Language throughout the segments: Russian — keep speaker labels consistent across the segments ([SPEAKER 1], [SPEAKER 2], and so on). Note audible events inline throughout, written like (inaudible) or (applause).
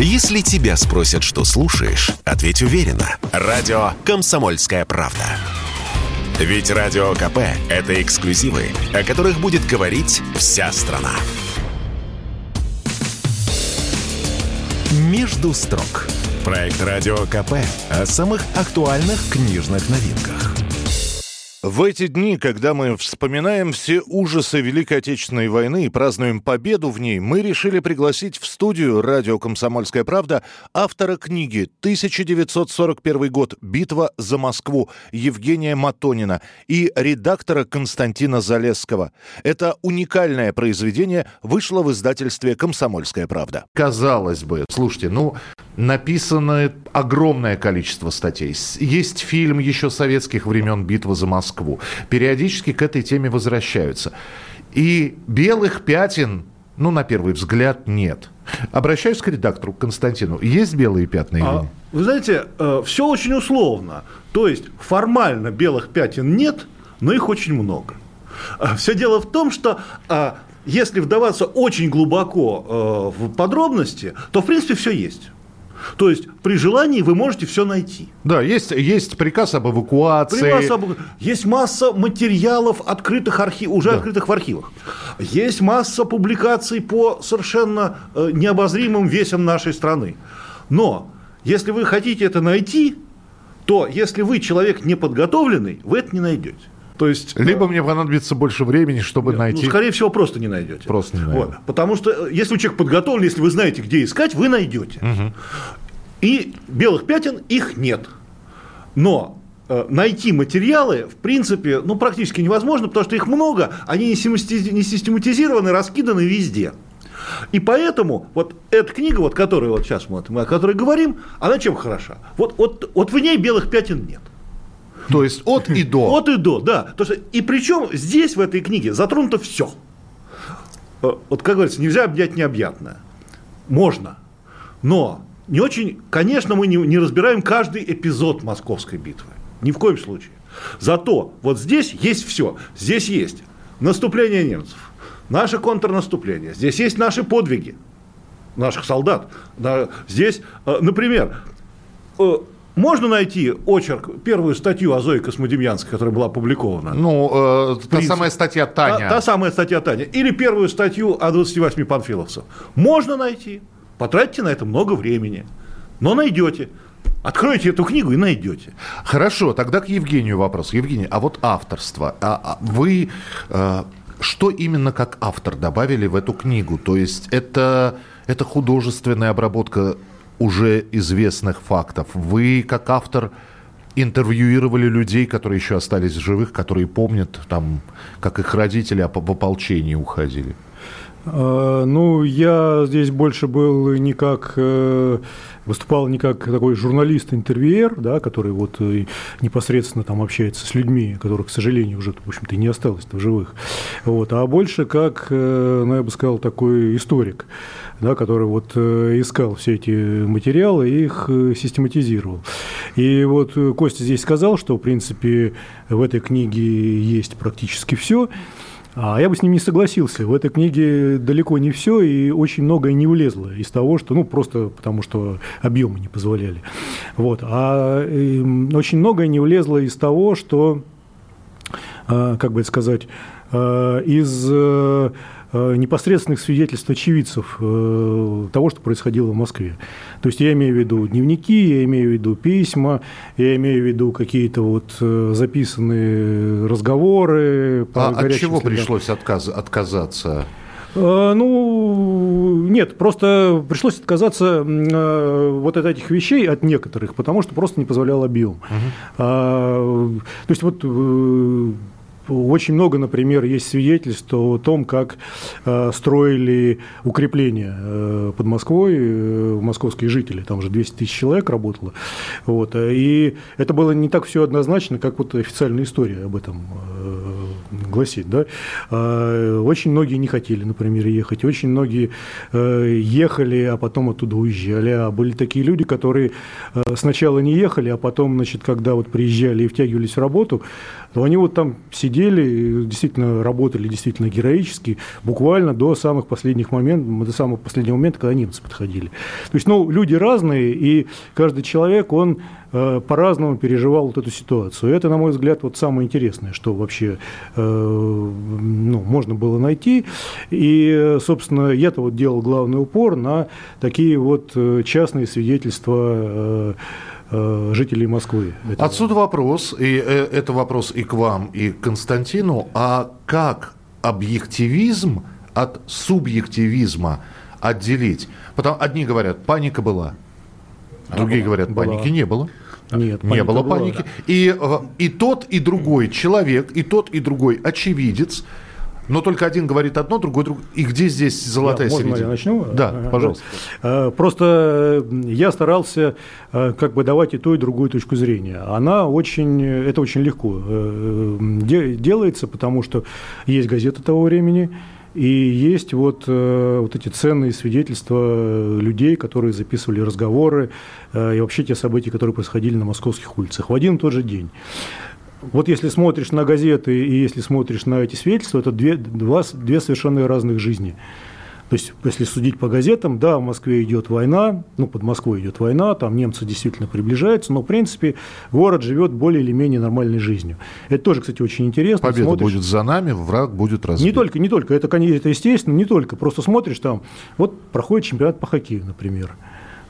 [SPEAKER 1] Если тебя спросят, что слушаешь, ответь уверенно. Радио «Комсомольская правда». Ведь Радио КП – это эксклюзивы, о которых будет говорить вся страна. «Между строк» – проект Радио КП о самых актуальных книжных новинках –
[SPEAKER 2] в эти дни, когда мы вспоминаем все ужасы Великой Отечественной войны и празднуем победу в ней, мы решили пригласить в студию радио «Комсомольская правда» автора книги «1941 год. Битва за Москву» Евгения Матонина и редактора Константина Залесского. Это уникальное произведение вышло в издательстве «Комсомольская правда». Казалось бы, слушайте, ну, написано огромное количество статей. Есть фильм еще советских времен «Битва за Москву». Периодически к этой теме возвращаются. И белых пятен, ну, на первый взгляд, нет. Обращаюсь к редактору Константину. Есть белые пятна или
[SPEAKER 3] а, нет? Вы знаете, э, все очень условно. То есть формально белых пятен нет, но их очень много. А, все дело в том, что а, если вдаваться очень глубоко э, в подробности, то в принципе все есть. То есть при желании вы можете все найти.
[SPEAKER 2] Да, есть, есть приказ об эвакуации. Приказ об...
[SPEAKER 3] Есть масса материалов, открытых архив... уже да. открытых в архивах. Есть масса публикаций по совершенно э, необозримым весям нашей страны. Но если вы хотите это найти, то если вы человек неподготовленный, вы это не найдете.
[SPEAKER 2] То есть, Либо э, мне понадобится больше времени, чтобы нет, найти.
[SPEAKER 3] Ну, скорее всего, просто не найдете.
[SPEAKER 2] Просто не найдете. Вот.
[SPEAKER 3] Потому что э, если человек подготовлен, если вы знаете, где искать, вы найдете. Угу. И белых пятен их нет. Но э, найти материалы, в принципе, ну, практически невозможно, потому что их много, они не систематизированы, раскиданы везде. И поэтому вот эта книга, вот, которую вот сейчас мы, мы о которой говорим, она чем хороша? Вот, вот, вот в ней белых пятен нет.
[SPEAKER 2] То есть от и до.
[SPEAKER 3] От и до, да. То, что, и причем здесь, в этой книге, затронуто все. Э, вот, как говорится, нельзя объять необъятное. Можно. Но не очень, конечно, мы не, не разбираем каждый эпизод московской битвы. Ни в коем случае. Зато вот здесь есть все. Здесь есть наступление немцев, наше контрнаступление, здесь есть наши подвиги наших солдат. Здесь, э, например, э, можно найти очерк, первую статью о Зое Космодемьянской, которая была опубликована?
[SPEAKER 2] Ну, э, та самая статья Таня.
[SPEAKER 3] Та, та самая статья Таня. Или первую статью о 28 панфиловцев. Можно найти. Потратьте на это много времени. Но найдете. Откройте эту книгу и найдете.
[SPEAKER 2] Хорошо, тогда к Евгению вопрос. Евгений, а вот авторство. А, а вы э, что именно как автор добавили в эту книгу? То есть это, это художественная обработка уже известных фактов. Вы, как автор, интервьюировали людей, которые еще остались живых, которые помнят, там, как их родители в ополчении уходили.
[SPEAKER 4] А, ну, я здесь больше был не как э, выступал не как такой журналист-интервьюер, да, который вот э, непосредственно там общается с людьми, которых, к сожалению, уже, в общем-то, не осталось в живых, вот, а больше как, э, ну, я бы сказал, такой историк да, который вот искал все эти материалы и их систематизировал. И вот Костя здесь сказал, что, в принципе, в этой книге есть практически все. А я бы с ним не согласился. В этой книге далеко не все, и очень многое не влезло из того, что, ну, просто потому что объемы не позволяли. Вот. А э, очень многое не влезло из того, что, э, как бы это сказать, из э, Э, непосредственных свидетельств очевидцев э, того, что происходило в Москве. То есть я имею в виду дневники, я имею в виду письма, я имею в виду какие-то вот э, записанные разговоры.
[SPEAKER 2] А от чего пришлось отказ, отказаться?
[SPEAKER 4] Ну, нет, просто пришлось отказаться вот от этих вещей, от некоторых, потому что просто не позволял объем. Угу. То есть вот очень много, например, есть свидетельств о том, как э, строили укрепления э, под Москвой э, московские жители. Там уже 200 тысяч человек работало. Вот. И это было не так все однозначно, как вот официальная история об этом гласит, да, а, очень многие не хотели, например, ехать, очень многие ехали, а потом оттуда уезжали, а были такие люди, которые сначала не ехали, а потом, значит, когда вот приезжали и втягивались в работу, то они вот там сидели, действительно работали действительно героически, буквально до самых последних моментов, до самого последнего момента, когда немцы подходили. То есть, ну, люди разные, и каждый человек, он э, по-разному переживал вот эту ситуацию. Это, на мой взгляд, вот самое интересное, что вообще э, ну, можно было найти. И, собственно, я-то вот делал главный упор на такие вот э, частные свидетельства жителей Москвы.
[SPEAKER 2] Отсюда вопрос, и это вопрос и к вам, и к Константину. А как объективизм от субъективизма отделить? Потому одни говорят, паника была, другие была. говорят, паники была. не было.
[SPEAKER 4] Нет,
[SPEAKER 2] не было была. паники. И, и тот, и другой человек, и тот, и другой очевидец но только один говорит одно, другой другое. И где здесь золотая
[SPEAKER 4] я,
[SPEAKER 2] середина?
[SPEAKER 4] Можно я начну?
[SPEAKER 2] Да, пожалуйста.
[SPEAKER 4] Э, просто э, я старался э, как бы давать и ту, и другую точку зрения. Она очень, это очень легко делается, потому что есть газеты того времени, и есть вот, вот эти ценные свидетельства людей, которые записывали разговоры и вообще те события, которые происходили на московских улицах в один и тот же день. Вот если смотришь на газеты и если смотришь на эти свидетельства, это две, два, две совершенно разных жизни. То есть, если судить по газетам, да, в Москве идет война, ну, под Москвой идет война, там немцы действительно приближаются, но, в принципе, город живет более или менее нормальной жизнью. Это тоже, кстати, очень интересно.
[SPEAKER 2] Победа смотришь... будет за нами, враг будет разбит.
[SPEAKER 4] Не только, не только, это, это естественно, не только. Просто смотришь там, вот проходит чемпионат по хоккею, например.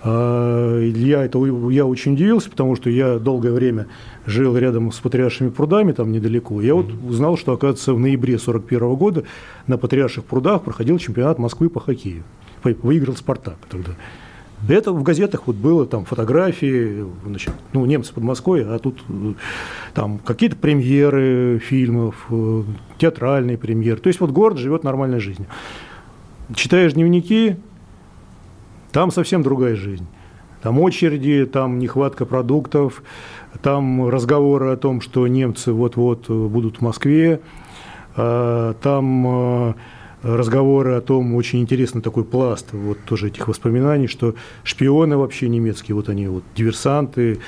[SPEAKER 4] А, я, это, я очень удивился, потому что я долгое время жил рядом с Патриаршими прудами, там недалеко. Я вот узнал, что, оказывается, в ноябре 1941 года на Патриарших прудах проходил чемпионат Москвы по хоккею. Выиграл «Спартак» тогда. Это в газетах вот было, там фотографии, значит, ну, немцы под Москвой, а тут там какие-то премьеры фильмов, э, театральные премьеры. То есть вот город живет нормальной жизнью. Читаешь дневники, там совсем другая жизнь. Там очереди, там нехватка продуктов, там разговоры о том, что немцы вот-вот будут в Москве, а, там а, разговоры о том, очень интересный такой пласт вот тоже этих воспоминаний, что шпионы вообще немецкие, вот они вот диверсанты.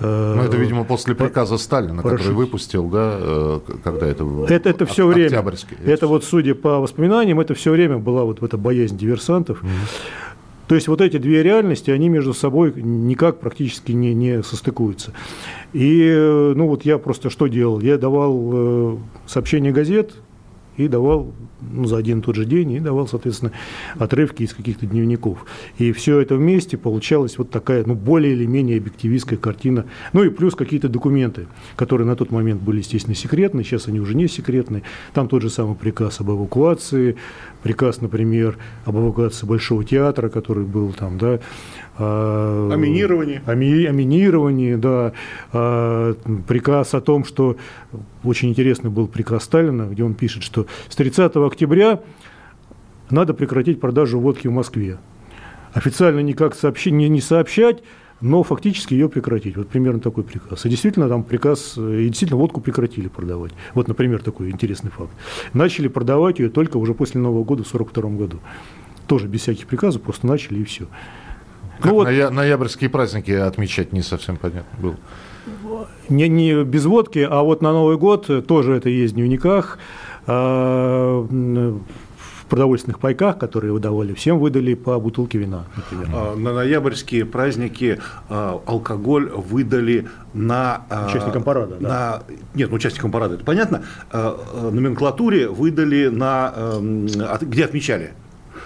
[SPEAKER 2] Э, ну, это, видимо, после приказа Сталина, Порошить. который выпустил, да, э, когда это
[SPEAKER 4] Это, это все время, это вот, судя по воспоминаниям, это все время была вот эта боязнь диверсантов. Mm-hmm. То есть вот эти две реальности, они между собой никак практически не, не состыкуются. И э, ну вот я просто что делал? Я давал э, сообщения газет, и давал ну, за один и тот же день, и давал, соответственно, отрывки из каких-то дневников. И все это вместе получалась вот такая, ну, более или менее объективистская картина. Ну и плюс какие-то документы, которые на тот момент были, естественно, секретные, сейчас они уже не секретные. Там тот же самый приказ об эвакуации, приказ, например, об эвакуации Большого театра, который был там, да,
[SPEAKER 3] а, Аминирование.
[SPEAKER 4] Ами, аминирование, да. А, приказ о том, что очень интересный был приказ Сталина, где он пишет, что с 30 октября надо прекратить продажу водки в Москве. Официально никак сообщи, не, не сообщать, но фактически ее прекратить. Вот примерно такой приказ. И действительно там приказ, и действительно водку прекратили продавать. Вот, например, такой интересный факт. Начали продавать ее только уже после Нового года в 1942 году. Тоже без всяких приказов, просто начали и все.
[SPEAKER 2] Как ну, вот, ноябрьские праздники отмечать не совсем понятно было.
[SPEAKER 4] Не, не без водки, а вот на Новый год тоже это есть в дневниках. А, в продовольственных пайках, которые выдавали, всем выдали по бутылке вина,
[SPEAKER 3] например. А, на ноябрьские праздники а, алкоголь выдали на...
[SPEAKER 4] Участникам парада,
[SPEAKER 3] на, да? Нет, ну, участникам парада, это понятно. Номенклатуре выдали на... Где отмечали?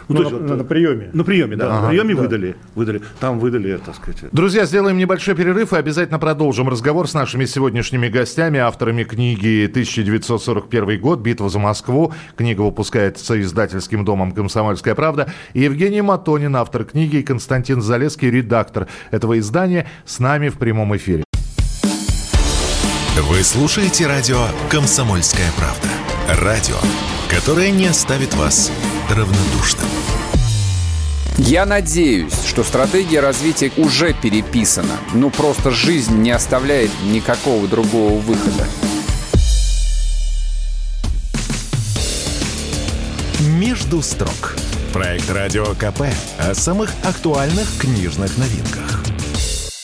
[SPEAKER 4] Ну, ну, то есть, на, на приеме.
[SPEAKER 3] На приеме, да. Ага, на приеме да. выдали, выдали. Там выдали, так сказать.
[SPEAKER 2] Друзья, сделаем небольшой перерыв и обязательно продолжим разговор с нашими сегодняшними гостями, авторами книги «1941 год. Битва за Москву». Книга выпускается издательским домом «Комсомольская правда». И Евгений Матонин, автор книги, и Константин Залеский, редактор этого издания, с нами в прямом эфире.
[SPEAKER 1] Вы слушаете радио «Комсомольская правда». Радио, которое не оставит вас равнодушным.
[SPEAKER 5] Я надеюсь, что стратегия развития уже переписана. Ну просто жизнь не оставляет никакого другого выхода.
[SPEAKER 1] «Между строк» – проект «Радио КП» о самых актуальных книжных новинках –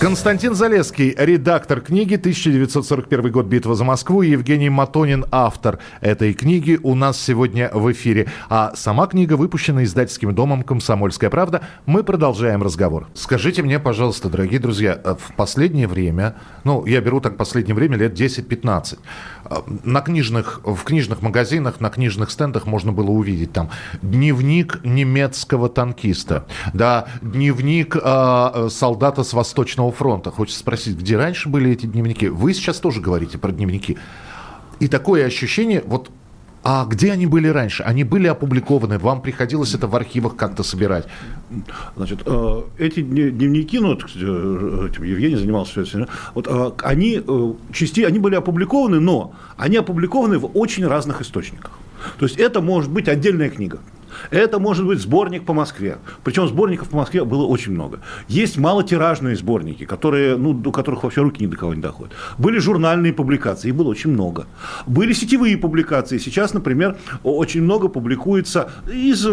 [SPEAKER 2] Константин Залеский, редактор книги «1941 год. Битва за Москву» Евгений Матонин, автор этой книги, у нас сегодня в эфире. А сама книга выпущена издательским домом «Комсомольская правда». Мы продолжаем разговор. Скажите мне, пожалуйста, дорогие друзья, э, в последнее время, ну, я беру так последнее время, лет 10-15, э, на книжных, в книжных магазинах, на книжных стендах можно было увидеть там дневник немецкого танкиста, да, дневник э, солдата с Восточного Восточного фронта. Хочется спросить, где раньше были эти дневники? Вы сейчас тоже говорите про дневники. И такое ощущение, вот а где они были раньше? Они были опубликованы, вам приходилось это в архивах как-то собирать?
[SPEAKER 3] Значит, э, эти дневники, ну, э, этим Евгений занимался все это, вот э, они, части, они были опубликованы, но они опубликованы в очень разных источниках. То есть это может быть отдельная книга. Это может быть сборник по Москве. Причем сборников по Москве было очень много. Есть малотиражные сборники, которые, ну, до которых вообще руки ни до кого не доходят. Были журнальные публикации, их было очень много. Были сетевые публикации. Сейчас, например, очень много публикуется из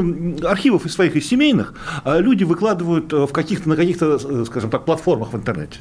[SPEAKER 3] архивов из своих, из семейных. А люди выкладывают э, в каких-то, на каких-то, э, скажем так, платформах в интернете.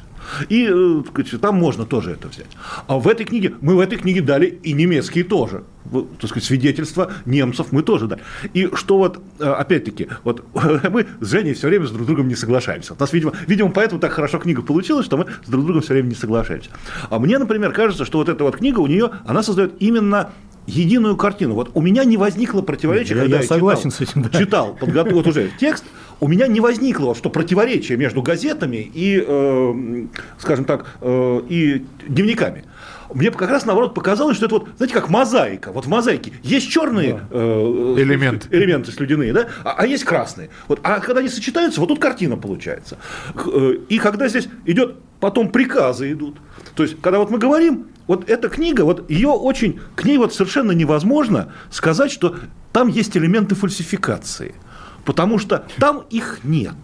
[SPEAKER 3] И э, там можно тоже это взять. А в этой книге, мы в этой книге дали и немецкие тоже так сказать, свидетельства немцев мы тоже дали. И что вот, э, опять-таки, вот (laughs) мы с Женей все время с друг другом не соглашаемся. У нас, видимо, видимо, поэтому так хорошо книга получилась, что мы с друг другом все время не соглашаемся. А мне, например, кажется, что вот эта вот книга у нее, она создает именно единую картину. Вот у меня не возникло противоречия,
[SPEAKER 4] я,
[SPEAKER 3] когда
[SPEAKER 4] я,
[SPEAKER 3] я
[SPEAKER 4] согласен
[SPEAKER 3] читал,
[SPEAKER 4] с этим,
[SPEAKER 3] да. читал подготовил вот уже текст, у меня не возникло, что противоречие между газетами и, э, скажем так, э, и дневниками мне как раз наоборот показалось, что это вот, знаете, как мозаика. Вот в мозаике есть черные да.
[SPEAKER 2] э, элементы.
[SPEAKER 3] элементы слюдяные, да, а, а есть красные. Вот, а когда они сочетаются, вот тут картина получается. Э, и когда здесь идет, потом приказы идут. То есть, когда вот мы говорим, вот эта книга, вот ее очень, к ней вот совершенно невозможно сказать, что там есть элементы фальсификации. Потому что там их нет.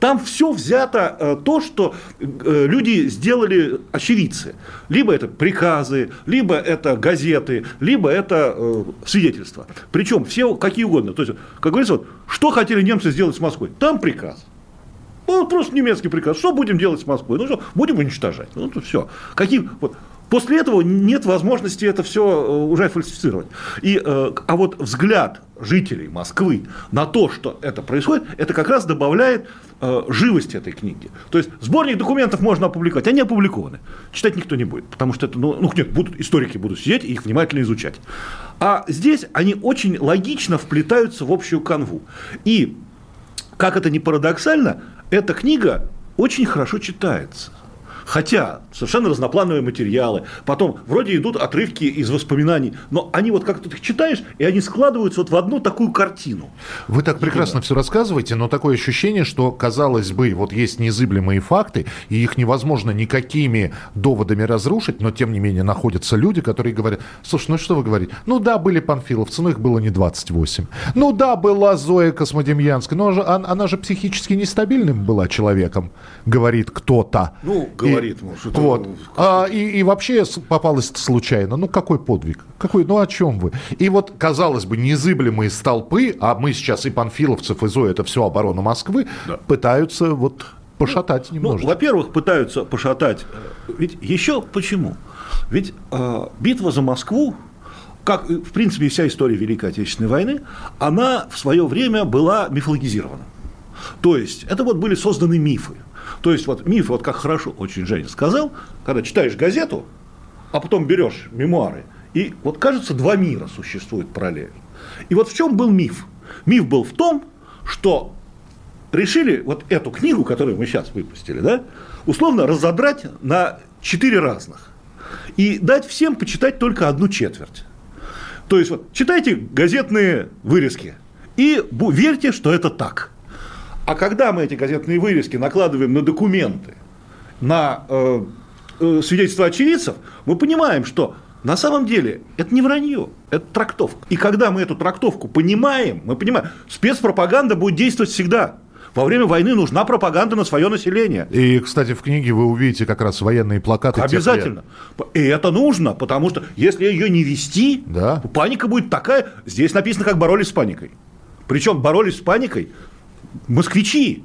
[SPEAKER 3] Там все взято э, то, что э, люди сделали очевидцы. Либо это приказы, либо это газеты, либо это э, свидетельства. Причем все какие угодно. То есть, как говорится, вот, что хотели немцы сделать с Москвой? Там приказ. Ну, просто немецкий приказ. Что будем делать с Москвой? Ну что, будем уничтожать. Ну, то все. Какие, вот, После этого нет возможности это все э, уже фальсифицировать. И, э, а вот взгляд жителей Москвы на то, что это происходит, это как раз добавляет э, живости этой книги. То есть сборник документов можно опубликовать, они опубликованы. Читать никто не будет, потому что это, ну, ну нет, будут, историки будут сидеть и их внимательно изучать. А здесь они очень логично вплетаются в общую канву. И, как это ни парадоксально, эта книга очень хорошо читается. Хотя совершенно разноплановые материалы, потом вроде идут отрывки из воспоминаний, но они вот как-то их читаешь, и они складываются вот в одну такую картину.
[SPEAKER 2] Вы так прекрасно все рассказываете, но такое ощущение, что, казалось бы, вот есть незыблемые факты, и их невозможно никакими доводами разрушить, но тем не менее находятся люди, которые говорят, слушай, ну что вы говорите? Ну да, были панфиловцы, но их было не 28. Ну да, была Зоя Космодемьянская, но она, она же психически нестабильным была человеком, говорит кто-то.
[SPEAKER 3] Ну, говорит говорит.
[SPEAKER 2] Может, вот. А, и, и вообще попалось случайно. Ну, какой подвиг? Какой, ну, о чем вы? И вот, казалось бы, незыблемые столпы, а мы сейчас и панфиловцев, и Зоя, это все оборона Москвы, да. пытаются вот пошатать ну, немножко.
[SPEAKER 3] Ну, во-первых, пытаются пошатать. Ведь еще почему? Ведь э, битва за Москву, как, в принципе, вся история Великой Отечественной войны, она в свое время была мифологизирована. То есть, это вот были созданы мифы. То есть вот миф, вот как хорошо очень Женя сказал, когда читаешь газету, а потом берешь мемуары, и вот кажется, два мира существуют параллельно. И вот в чем был миф? Миф был в том, что решили вот эту книгу, которую мы сейчас выпустили, да, условно разодрать на четыре разных. И дать всем почитать только одну четверть. То есть вот читайте газетные вырезки и верьте, что это так. А когда мы эти газетные вырезки накладываем на документы, на э, э, свидетельства очевидцев, мы понимаем, что на самом деле это не вранье, это трактовка. И когда мы эту трактовку понимаем, мы понимаем, спецпропаганда будет действовать всегда. Во время войны нужна пропаганда на свое население.
[SPEAKER 2] И, кстати, в книге вы увидите как раз военные плакаты.
[SPEAKER 3] Обязательно. И это нужно, потому что если ее не вести, да. паника будет такая. Здесь написано, как боролись с паникой. Причем боролись с паникой москвичи.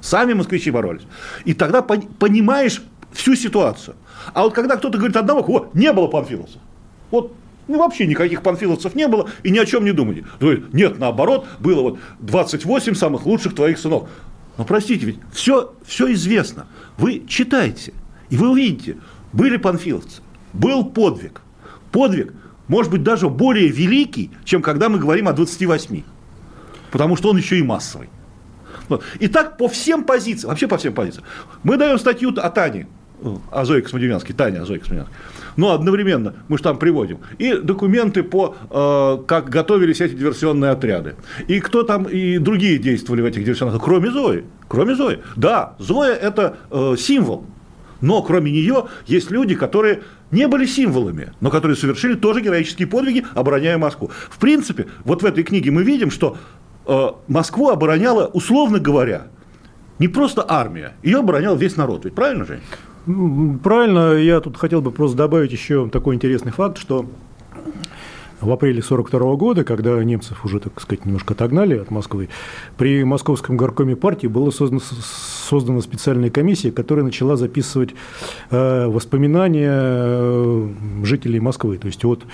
[SPEAKER 3] Сами москвичи боролись. И тогда понимаешь всю ситуацию. А вот когда кто-то говорит одного, вот, не было панфиловцев. Вот ну, вообще никаких панфиловцев не было, и ни о чем не думали. Нет, наоборот, было вот 28 самых лучших твоих сынов. Но простите, ведь все, все известно. Вы читайте, и вы увидите, были панфиловцы, был подвиг. Подвиг, может быть, даже более великий, чем когда мы говорим о 28. Потому что он еще и массовый. И так по всем позициям, вообще по всем позициям. Мы даем статью о Тане, о Зое Космодемьянской, Таня о Зое Космодемьянской. Но одновременно мы же там приводим. И документы по, э, как готовились эти диверсионные отряды. И кто там, и другие действовали в этих диверсионных кроме Зои. Кроме Зои. Да, Зоя – это э, символ. Но кроме нее есть люди, которые не были символами, но которые совершили тоже героические подвиги, обороняя Москву. В принципе, вот в этой книге мы видим, что э, Москву обороняла, условно говоря, не просто армия, ее оборонял весь народ. Ведь правильно, Жень?
[SPEAKER 4] Правильно, я тут хотел бы просто добавить еще такой интересный факт, что в апреле 1942 года, когда немцев уже, так сказать, немножко отогнали от Москвы, при Московском горкоме партии была создана, создана специальная комиссия, которая начала записывать э, воспоминания э, жителей Москвы, то есть от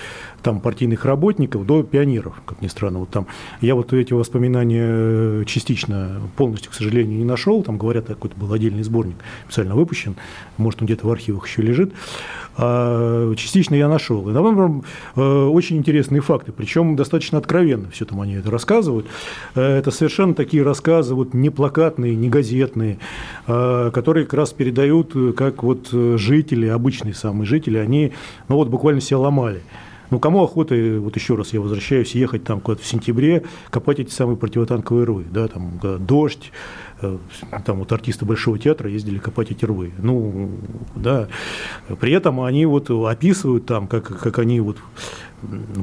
[SPEAKER 4] там, партийных работников до пионеров, как ни странно. Вот там, я вот эти воспоминания э, частично, полностью, к сожалению, не нашел, там, говорят, какой-то был отдельный сборник специально выпущен, может, он где-то в архивах еще лежит частично я нашел. И там э, очень интересные факты, причем достаточно откровенно все там они это рассказывают. Э, это совершенно такие рассказы, вот не плакатные, не газетные, а, которые как раз передают, как вот жители, обычные самые жители, они ну вот буквально себя ломали. Ну, кому охота, вот еще раз я возвращаюсь, ехать там куда-то в сентябре, копать эти самые противотанковые рвы, да, там дождь, э, там вот артисты Большого театра ездили копать эти рвы. Ну, да, при этом они вот описывают там, как, как они вот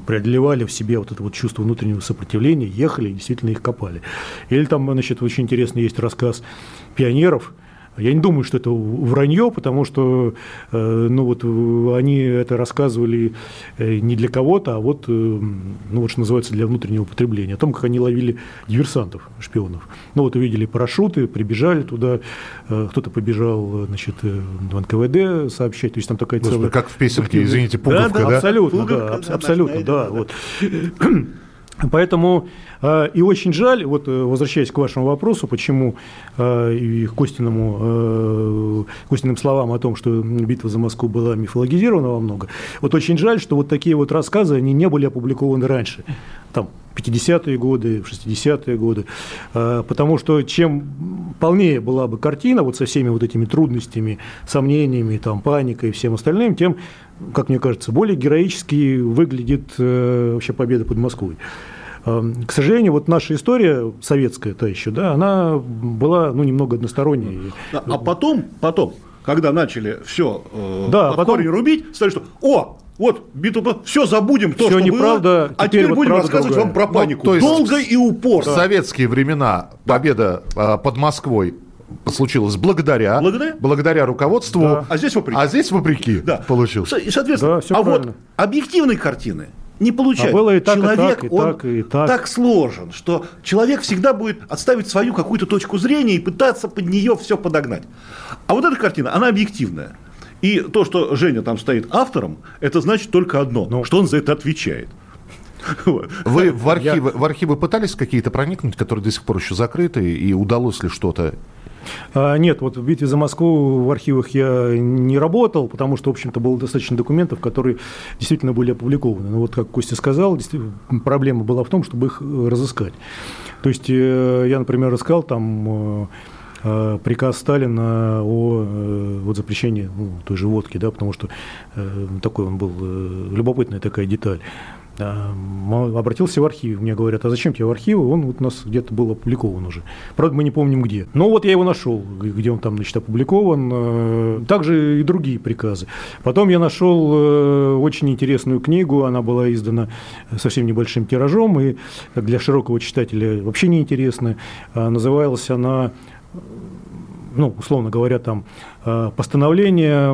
[SPEAKER 4] преодолевали в себе вот это вот чувство внутреннего сопротивления, ехали и действительно их копали. Или там, значит, очень интересный есть рассказ пионеров – я не думаю, что это вранье, потому что э, ну вот, они это рассказывали э, не для кого-то, а вот, э, ну вот что называется, для внутреннего потребления, о том, как они ловили диверсантов, шпионов. Ну вот увидели парашюты, прибежали туда, кто-то побежал значит, в НКВД сообщать, то есть там такая
[SPEAKER 2] Господи, целая... как в песенке, извините, пуговка, да?
[SPEAKER 4] да? да? Абсолютно, пуговка, да, абсолютно, да. Вот. Поэтому и очень жаль, вот э, возвращаясь к вашему вопросу, почему э, и к Костиному, Костиным словам о том, что битва за Москву была мифологизирована во много, вот очень жаль, что вот такие вот рассказы, они не были опубликованы раньше, там, 50-е годы, 60-е годы, потому что чем полнее была бы картина вот со всеми вот этими трудностями, сомнениями, там, паникой и всем остальным, тем как мне кажется, более героически выглядит э, вообще победа под Москвой. Эм, к сожалению, вот наша история советская, та еще, да, она была ну, немного односторонней.
[SPEAKER 3] А, а потом, потом, когда начали все э, да, потом... рубить, сказали, что «О, вот, битва, все забудем, то,
[SPEAKER 4] все
[SPEAKER 3] что
[SPEAKER 4] неправда,
[SPEAKER 3] было, а теперь вот будем рассказывать другая. вам про ну, панику.
[SPEAKER 2] Ну, то есть
[SPEAKER 3] Долго и упорно.
[SPEAKER 2] В советские времена победа да. под Москвой случилось благодаря, благодаря? благодаря руководству. Да.
[SPEAKER 3] А здесь вопреки.
[SPEAKER 2] А здесь вопреки да. получилось.
[SPEAKER 3] И, соответственно, да, а правильно. вот объективной картины не получается. А
[SPEAKER 4] было и так,
[SPEAKER 3] человек,
[SPEAKER 4] и так, и
[SPEAKER 3] он
[SPEAKER 4] так, и так.
[SPEAKER 3] так сложен, что человек всегда будет отставить свою какую-то точку зрения и пытаться под нее все подогнать. А вот эта картина, она объективная. И то, что Женя там стоит автором, это значит только одно, ну, что он за это отвечает. (laughs)
[SPEAKER 2] Вы в архивы, в архивы пытались какие-то проникнуть, которые до сих пор еще закрыты, и удалось ли что-то
[SPEAKER 4] нет, вот в битве за Москву в архивах я не работал, потому что, в общем-то, было достаточно документов, которые действительно были опубликованы. Но вот, как Костя сказал, проблема была в том, чтобы их разыскать. То есть э, я, например, искал там э, э, приказ Сталина о вот, запрещении ну, той же водки, да, потому что такой он был, любопытная такая деталь обратился в архив. Мне говорят, а зачем тебе в архивы? Он вот у нас где-то был опубликован уже. Правда, мы не помним где. Но вот я его нашел, где он там, значит, опубликован. Э, также и другие приказы. Потом я нашел э, очень интересную книгу. Она была издана совсем небольшим тиражом и для широкого читателя вообще неинтересная. Называлась она ну, условно говоря, там э, постановление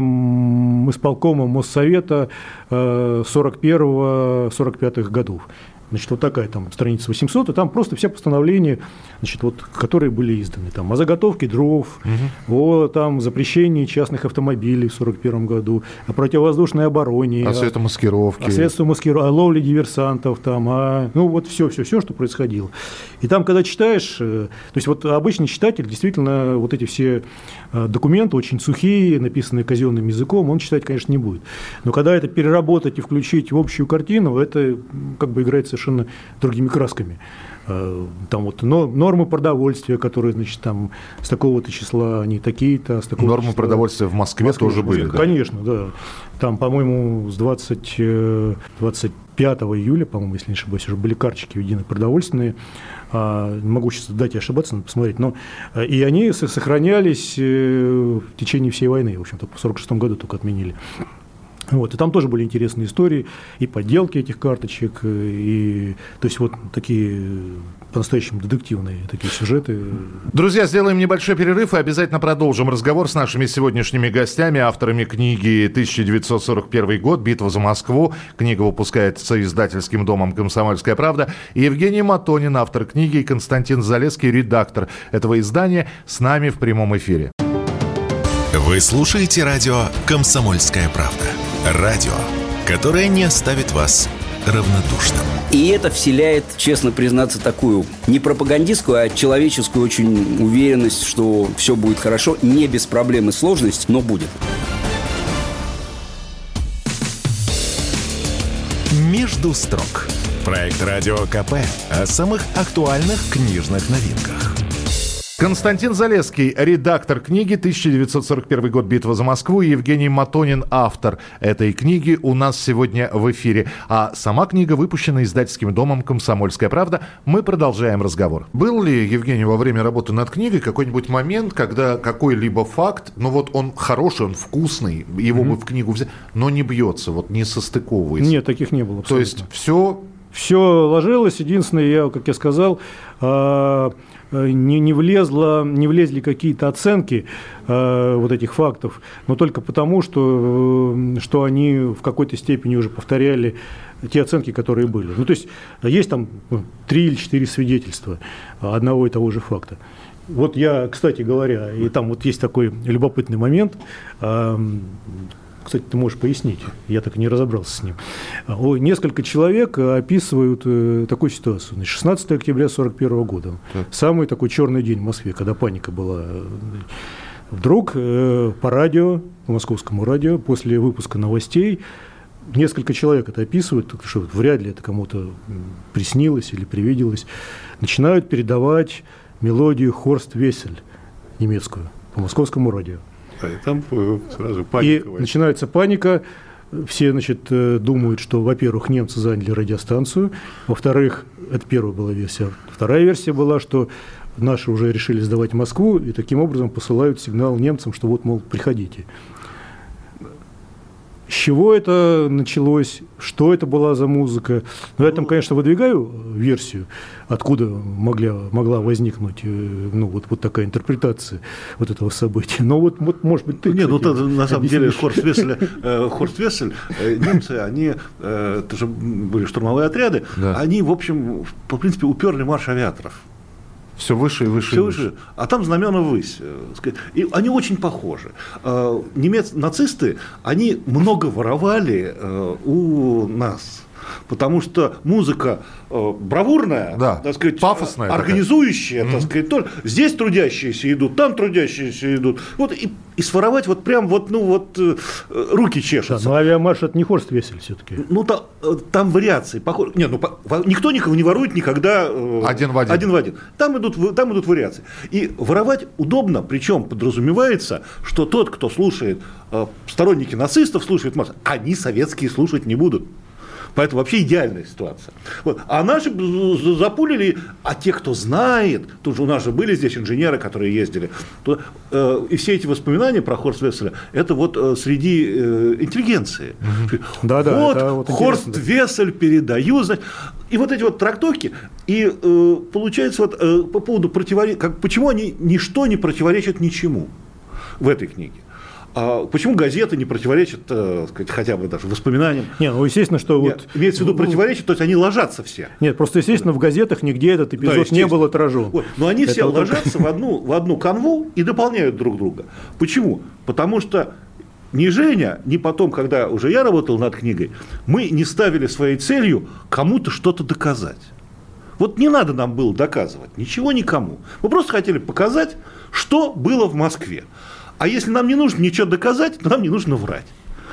[SPEAKER 4] исполкома Моссовета 41-45 э, годов. Значит, вот такая там страница 800, и там просто все постановления, значит, вот, которые были изданы. Там о заготовке дров, угу. о там, запрещении частных автомобилей в 1941 году, о противовоздушной обороне.
[SPEAKER 2] О средствах маскировки.
[SPEAKER 4] О средствах маскировки, о ловле диверсантов, там, о, ну вот все, все, все, что происходило. И там, когда читаешь, э, то есть вот обычный читатель действительно вот эти все э, документы очень сухие, написанные казенным языком, он читать, конечно, не будет. Но когда это переработать и включить в общую картину, это как бы играет совершенно другими красками. Э, там вот нормы продовольствия, которые, значит, там с такого-то числа они такие-то, с такого
[SPEAKER 2] Нормы числа... продовольствия в Москве, в Москве тоже были. Да?
[SPEAKER 4] Конечно, да. Там, по-моему, с 20, 25 июля, по-моему, если не ошибаюсь, уже были карточки введены продовольственные. А, могу сейчас дать и ошибаться, надо посмотреть. Но, э, и они сохранялись в течение всей войны. В общем-то, в 1946 году только отменили. Вот, и там тоже были интересные истории, и подделки этих карточек, и то есть вот такие по-настоящему детективные такие сюжеты.
[SPEAKER 2] Друзья, сделаем небольшой перерыв и обязательно продолжим разговор с нашими сегодняшними гостями, авторами книги «1941 год. Битва за Москву». Книга выпускается издательским домом «Комсомольская правда». И Евгений Матонин, автор книги, и Константин Залеский, редактор этого издания, с нами в прямом эфире.
[SPEAKER 1] Вы слушаете радио «Комсомольская правда». Радио, которое не оставит вас равнодушным.
[SPEAKER 6] И это вселяет, честно признаться, такую не пропагандистскую, а человеческую очень уверенность, что все будет хорошо, не без проблем и сложностей, но будет.
[SPEAKER 1] «Между строк» – проект «Радио КП» о самых актуальных книжных новинках –
[SPEAKER 2] Константин Залеский, редактор книги «1941 год. Битва за Москву» и Евгений Матонин, автор этой книги, у нас сегодня в эфире. А сама книга выпущена издательским домом «Комсомольская правда». Мы продолжаем разговор. Был ли, Евгений, во время работы над книгой какой-нибудь момент, когда какой-либо факт, ну вот он хороший, он вкусный, его mm-hmm. бы в книгу взять, но не бьется, вот не состыковывается?
[SPEAKER 4] Нет, таких не было абсолютно.
[SPEAKER 2] То есть все...
[SPEAKER 4] Все ложилось. Единственное, я, как я сказал, Э, не, не, влезло, не влезли какие-то оценки э, вот этих фактов, но только потому, что, э, что они в какой-то степени уже повторяли те оценки, которые были. Ну, то есть есть там ну, три или четыре свидетельства одного и того же факта. Вот я, кстати говоря, и там вот есть такой любопытный момент. Кстати, ты можешь пояснить, я так и не разобрался с ним. Несколько человек описывают э, такую ситуацию. 16 октября 1941 года, так. самый такой черный день в Москве, когда паника была. Вдруг э, по радио, по московскому радио, после выпуска новостей, несколько человек это описывают, что вряд ли это кому-то приснилось или привиделось, начинают передавать мелодию Хорст Весель немецкую по московскому радио.
[SPEAKER 3] И там э, сразу паника.
[SPEAKER 4] И начинается паника. Все, значит, э, думают, что, во-первых, немцы заняли радиостанцию, во-вторых, это первая была версия. Вторая версия была, что наши уже решили сдавать Москву, и таким образом посылают сигнал немцам, что вот, мол, приходите. С чего это началось, что это была за музыка. Но я там, конечно, выдвигаю версию, откуда могла, могла возникнуть э, ну, вот, вот такая интерпретация вот этого события. Но вот, вот может быть, ты...
[SPEAKER 3] Нет, ну, это, на самом деле, Хорст Вессель, э, Хорст Вессель э, немцы, они, э, это же были штурмовые отряды, да. они, в общем, по принципе, уперли марш авиаторов.
[SPEAKER 2] Все выше и выше. Все выше.
[SPEAKER 3] А там знамена высь. Э, и они очень похожи. Э, немец, нацисты, они много воровали э, у нас потому что музыка э, бравурная,
[SPEAKER 2] да, так сказать, пафосная,
[SPEAKER 3] организующая, такая. так сказать, тоже. здесь трудящиеся идут, там трудящиеся идут, вот и, и своровать вот прям вот, ну вот э, руки чешутся.
[SPEAKER 4] Да, но авиамарш это не Хорст Весель все-таки.
[SPEAKER 3] Ну та, э, там вариации, похоже, нет, ну по, никто никого не ворует никогда
[SPEAKER 2] э, один в один.
[SPEAKER 3] один в один. Там идут, там идут вариации. И воровать удобно, причем подразумевается, что тот, кто слушает э, сторонники нацистов, слушает масса, они советские слушать не будут. Поэтому вообще идеальная ситуация. Вот. А наши запулили, а те, кто знает, тут же у нас же были здесь инженеры, которые ездили, то, э, и все эти воспоминания про Хорст Весселя, это вот э, среди э, интеллигенции. Да, да, вот, вот Хорст Вессель передаю, значит, и вот эти вот трактовки, и э, получается вот э, по поводу противоречия, почему они ничто не противоречит ничему в этой книге. А почему газеты не противоречат, э, сказать, хотя бы даже воспоминаниям?
[SPEAKER 4] Не, ну естественно, что
[SPEAKER 3] Нет,
[SPEAKER 4] вот...
[SPEAKER 3] Имеется в виду противоречат, то есть они ложатся все.
[SPEAKER 4] Нет, просто естественно в газетах нигде этот эпизод не
[SPEAKER 3] естественно.
[SPEAKER 4] был отражен.
[SPEAKER 3] Вот. Но они
[SPEAKER 4] Это
[SPEAKER 3] все
[SPEAKER 4] вот так.
[SPEAKER 3] ложатся в одну, в одну канву и дополняют друг друга. Почему? Потому что ни Женя, ни потом, когда уже я работал над книгой, мы не ставили своей целью кому-то что-то доказать. Вот не надо нам было доказывать, ничего никому. Мы просто хотели показать, что было в Москве. А если нам не нужно ничего доказать, то нам не нужно врать.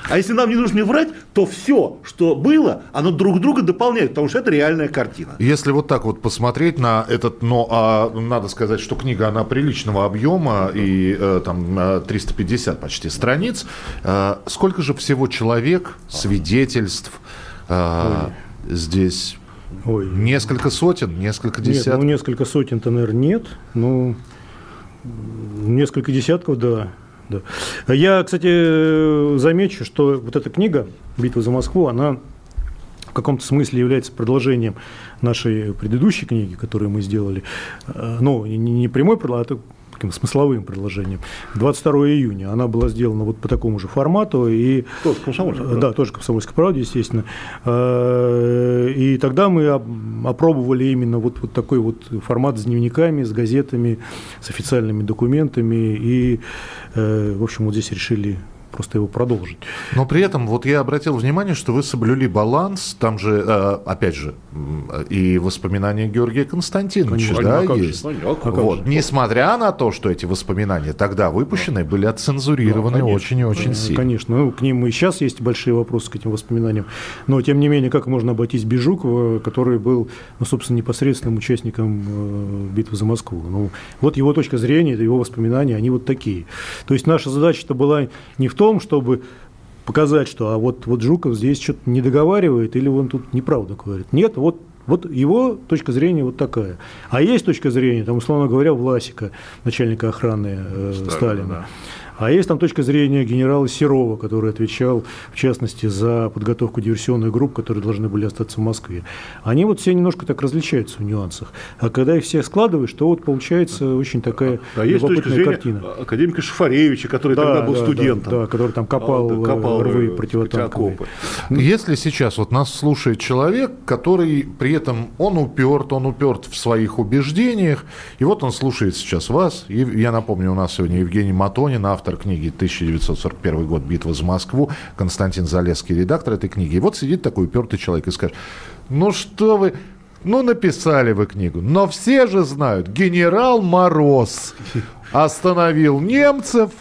[SPEAKER 3] А если нам не нужно врать, то все, что было, оно друг друга дополняет, потому что это реальная картина.
[SPEAKER 2] Если вот так вот посмотреть на этот, но а, надо сказать, что книга, она приличного объема и э, там э, 350 почти страниц. Э, сколько же всего человек, свидетельств э, здесь?
[SPEAKER 4] Ой.
[SPEAKER 2] Несколько сотен, несколько
[SPEAKER 4] Нет,
[SPEAKER 2] десятков?
[SPEAKER 4] ну несколько сотен-то, наверное, нет. Ну, м, несколько десятков, да. да. Я, кстати, замечу, что вот эта книга «Битва за Москву», она в каком-то смысле является продолжением нашей предыдущей книги, которую мы сделали. Э, Ну, не, прямой а таким смысловым предложением. 22 июня. Она была сделана вот по такому же формату. И,
[SPEAKER 3] Тоже «Комсомольская правда».
[SPEAKER 4] Да, тоже «Комсомольская правда», естественно. Э, И тогда мы об- опробовали именно вот, вот такой вот формат с дневниками, с газетами, с официальными документами. И, э, в общем, вот здесь решили просто его продолжить.
[SPEAKER 2] Но при этом вот я обратил внимание, что вы соблюли баланс. Там же, э, опять же, и воспоминания Георгия Константиновича,
[SPEAKER 3] Конечно,
[SPEAKER 2] да,
[SPEAKER 3] а как же?
[SPEAKER 2] есть.
[SPEAKER 3] Ну, а как
[SPEAKER 2] вот.
[SPEAKER 3] же?
[SPEAKER 2] Несмотря на то, что эти воспоминания тогда выпущены, были отцензурированы
[SPEAKER 3] Да, конечно.
[SPEAKER 2] очень и очень сильно.
[SPEAKER 4] Конечно, ну, к ним и сейчас есть большие вопросы к этим воспоминаниям. Но, тем не менее, как можно обойтись без Жукова, который был, ну, собственно, непосредственным участником э, битвы за Москву. Ну, вот его точка зрения, это его воспоминания, они вот такие. То есть наша задача-то была не в том, чтобы показать, что а вот, вот Жуков здесь что-то не договаривает или он тут неправду говорит. Нет, вот вот его точка зрения вот такая. А есть точка зрения, там, условно говоря, Власика, начальника охраны э, Сталина.
[SPEAKER 3] да.
[SPEAKER 4] А есть там точка зрения генерала Серова, который отвечал, в частности, за подготовку диверсионных групп, которые должны были остаться в Москве. Они вот все немножко так различаются в нюансах. А когда их всех складываешь, то вот получается очень такая
[SPEAKER 3] А есть точка
[SPEAKER 4] любопытная
[SPEAKER 3] зрения
[SPEAKER 4] картина.
[SPEAKER 3] академика Шафаревича, который
[SPEAKER 4] Да,
[SPEAKER 3] тогда был
[SPEAKER 4] да,
[SPEAKER 3] студентом.
[SPEAKER 4] Да, да, который там копал,
[SPEAKER 3] А, да, копал
[SPEAKER 4] э, рвы
[SPEAKER 3] э,
[SPEAKER 4] противотанковые.
[SPEAKER 3] окопы.
[SPEAKER 2] Если сейчас вот нас слушает человек, который при этом он уперт, он уперт в своих убеждениях, и вот он слушает сейчас вас. И я напомню, у нас сегодня Евгений Матонин, автор книги 1941 год. «Битва за Москву», Константин Залесский, редактор этой книги. И вот сидит такой упертый человек и скажет, ну что вы, ну написали вы книгу, но все же знают, генерал Мороз остановил немцев,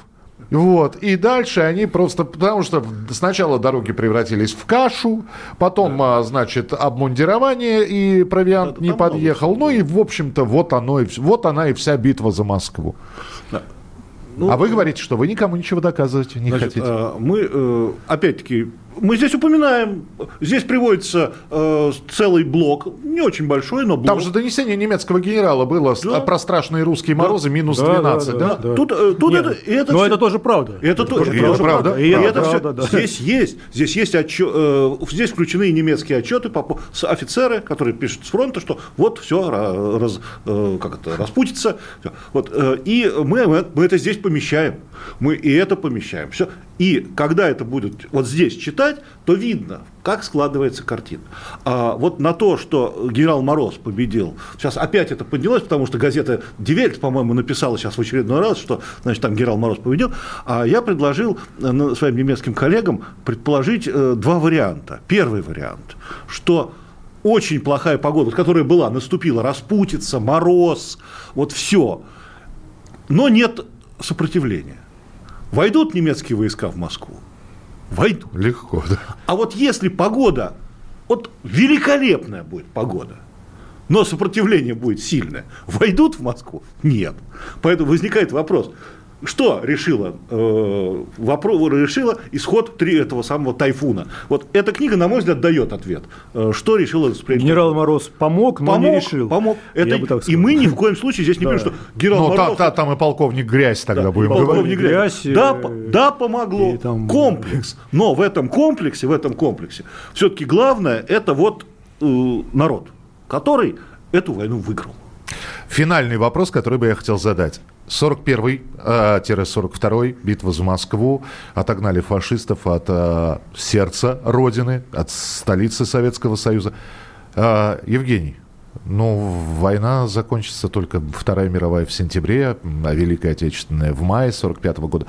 [SPEAKER 2] вот, и дальше они просто, потому что сначала дороги превратились в кашу, потом, а, значит, обмундирование и провиант
[SPEAKER 3] Да,
[SPEAKER 2] не
[SPEAKER 3] много
[SPEAKER 2] подъехал, ну и, в общем-то, вот оно, и, вот она и вся битва за Москву.
[SPEAKER 3] Ну,
[SPEAKER 2] а вы говорите, что вы никому ничего доказывать не
[SPEAKER 3] Значит,
[SPEAKER 2] хотите.
[SPEAKER 3] э, мы, э, опять-таки, мы здесь упоминаем, здесь приводится э, целый блок, не очень большой, но блок.
[SPEAKER 2] Там же донесение немецкого генерала было
[SPEAKER 3] Да.
[SPEAKER 2] про страшные русские морозы минус
[SPEAKER 4] Да,
[SPEAKER 2] 12, да?
[SPEAKER 4] да, да.
[SPEAKER 3] Тут, э, тут
[SPEAKER 4] Нет,
[SPEAKER 3] это, это
[SPEAKER 4] но
[SPEAKER 3] всё-
[SPEAKER 4] это тоже правда.
[SPEAKER 3] Это, то-
[SPEAKER 4] тоже
[SPEAKER 3] это
[SPEAKER 2] правда.
[SPEAKER 3] тоже правда.
[SPEAKER 2] Правда,
[SPEAKER 3] И
[SPEAKER 4] правда,
[SPEAKER 3] это
[SPEAKER 4] правда, да.
[SPEAKER 3] здесь есть, здесь есть отчё- э, здесь включены немецкие отчеты по, офицеры, которые пишут с фронта, что вот все раз, э, как это, распутится. Всё. Вот, э, и мы, мы, мы это здесь помещаем. Мы и это помещаем. Все. И когда это будет вот здесь читать, то видно, как складывается картина. А вот на то, что генерал Мороз победил, сейчас опять это поднялось, потому что газета Die Welt, по-моему, написала сейчас в очередной раз, что значит, там генерал Мороз победил. А я предложил э, своим немецким коллегам предположить э, два варианта. Первый вариант, что очень плохая погода, которая была, наступила, распутица, мороз, вот все. Но нет сопротивления. Войдут немецкие войска в Москву? Войдут.
[SPEAKER 2] Легко, да.
[SPEAKER 3] А вот если погода, вот великолепная будет погода, но сопротивление будет сильное, войдут в Москву? Нет. Поэтому возникает вопрос, что решила, э, вопрос, решила исход три этого самого тайфуна? Вот эта книга, на мой взгляд, дает ответ. Э, что решила Суспрем-
[SPEAKER 4] Генерал Мороз помог, но
[SPEAKER 3] Помог,
[SPEAKER 4] не решил.
[SPEAKER 3] помог. Это,
[SPEAKER 4] Я бы так
[SPEAKER 3] и мы ни в коем случае здесь не
[SPEAKER 4] Да.
[SPEAKER 3] пишем, что генерал
[SPEAKER 2] Ну, та-
[SPEAKER 3] Мороз...
[SPEAKER 2] та- там и полковник Грязь тогда
[SPEAKER 3] Да,
[SPEAKER 2] будем
[SPEAKER 3] полковник
[SPEAKER 2] говорить.
[SPEAKER 3] Грязь.
[SPEAKER 4] Грязь,
[SPEAKER 3] Да,
[SPEAKER 4] э,
[SPEAKER 3] да, помогло.
[SPEAKER 4] и там-
[SPEAKER 3] Комплекс. Но в этом комплексе, в этом комплексе, все-таки главное это вот э, народ, который эту войну выиграл.
[SPEAKER 2] Финальный вопрос, который бы я хотел задать. 41-42 битва за Москву. Отогнали фашистов от э, сердца Родины, от столицы Советского Союза. Э, Евгений, ну, война закончится только Вторая мировая в сентябре, а Великая Отечественная в мае 45 года.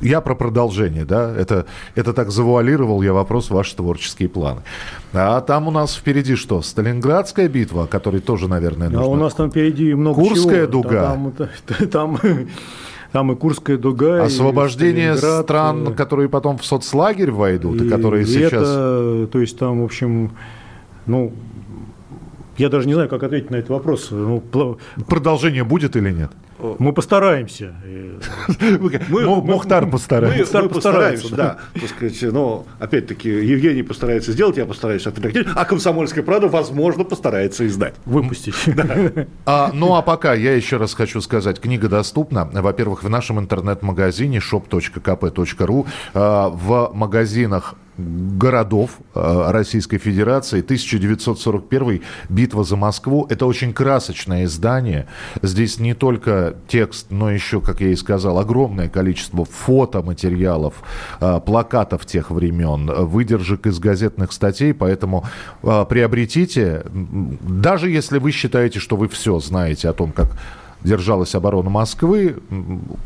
[SPEAKER 2] Я про продолжение, да, это, это так завуалировал я вопрос ваши творческие планы. А там у нас впереди что? Сталинградская битва, которой тоже, наверное, нужно...
[SPEAKER 4] А у нас там впереди много
[SPEAKER 2] Курская
[SPEAKER 4] чего.
[SPEAKER 2] дуга.
[SPEAKER 4] Там, там, там и Курская дуга,
[SPEAKER 2] Освобождение
[SPEAKER 4] и
[SPEAKER 2] стран,
[SPEAKER 4] э,
[SPEAKER 2] которые потом в соцлагерь войдут, и, которые
[SPEAKER 4] и
[SPEAKER 2] сейчас...
[SPEAKER 4] это, то есть там, в общем, ну, я даже не знаю, как ответить на этот вопрос. Ну,
[SPEAKER 2] Продолжение будет или нет?
[SPEAKER 4] Мы постараемся.
[SPEAKER 2] Мо- Мухтар
[SPEAKER 3] Мы,
[SPEAKER 2] постарается.
[SPEAKER 4] Мухтар
[SPEAKER 3] мы постараемся, да. Так сказать, но, опять-таки, Евгений постарается сделать, я постараюсь отредактировать, а «Комсомольская правда», возможно, постарается издать.
[SPEAKER 4] Выпустить. (laughs)
[SPEAKER 2] А, ну а пока я еще раз хочу сказать, книга доступна, во-первых, в нашем интернет-магазине shop.kp.ru, а, в магазинах городов а, Российской Федерации. 1941 «Битва за Москву». Это очень красочное издание. Здесь не только текст, но еще, как я и сказал, огромное количество фотоматериалов, а, плакатов тех времен, выдержек из газетных статей. Поэтому а, приобретите, даже если вы считаете, что вы все знаете о том, как держалась оборона Москвы,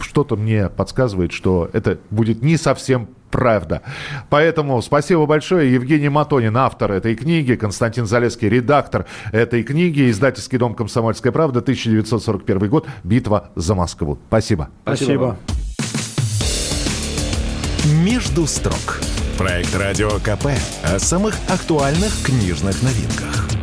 [SPEAKER 2] что-то мне подсказывает, что это будет не совсем правда. Поэтому спасибо большое. Евгений Матонин, автор этой книги, Константин Залеский, редактор этой книги, издательский дом «Комсомольская правда», 1941 год, «Битва за Москву». Спасибо.
[SPEAKER 4] Спасибо.
[SPEAKER 1] «Между строк». Проект «Радио КП» о самых актуальных книжных новинках.